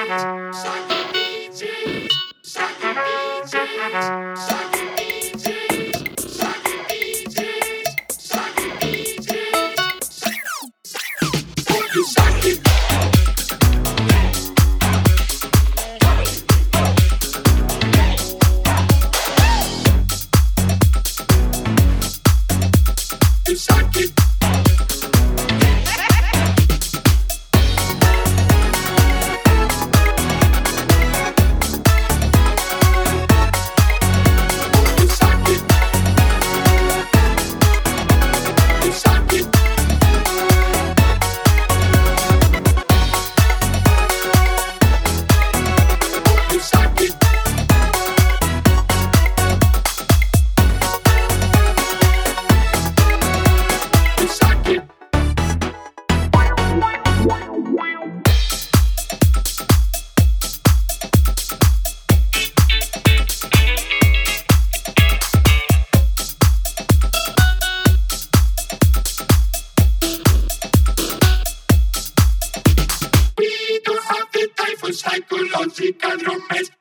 Suck the BJs. Suck the música, drones.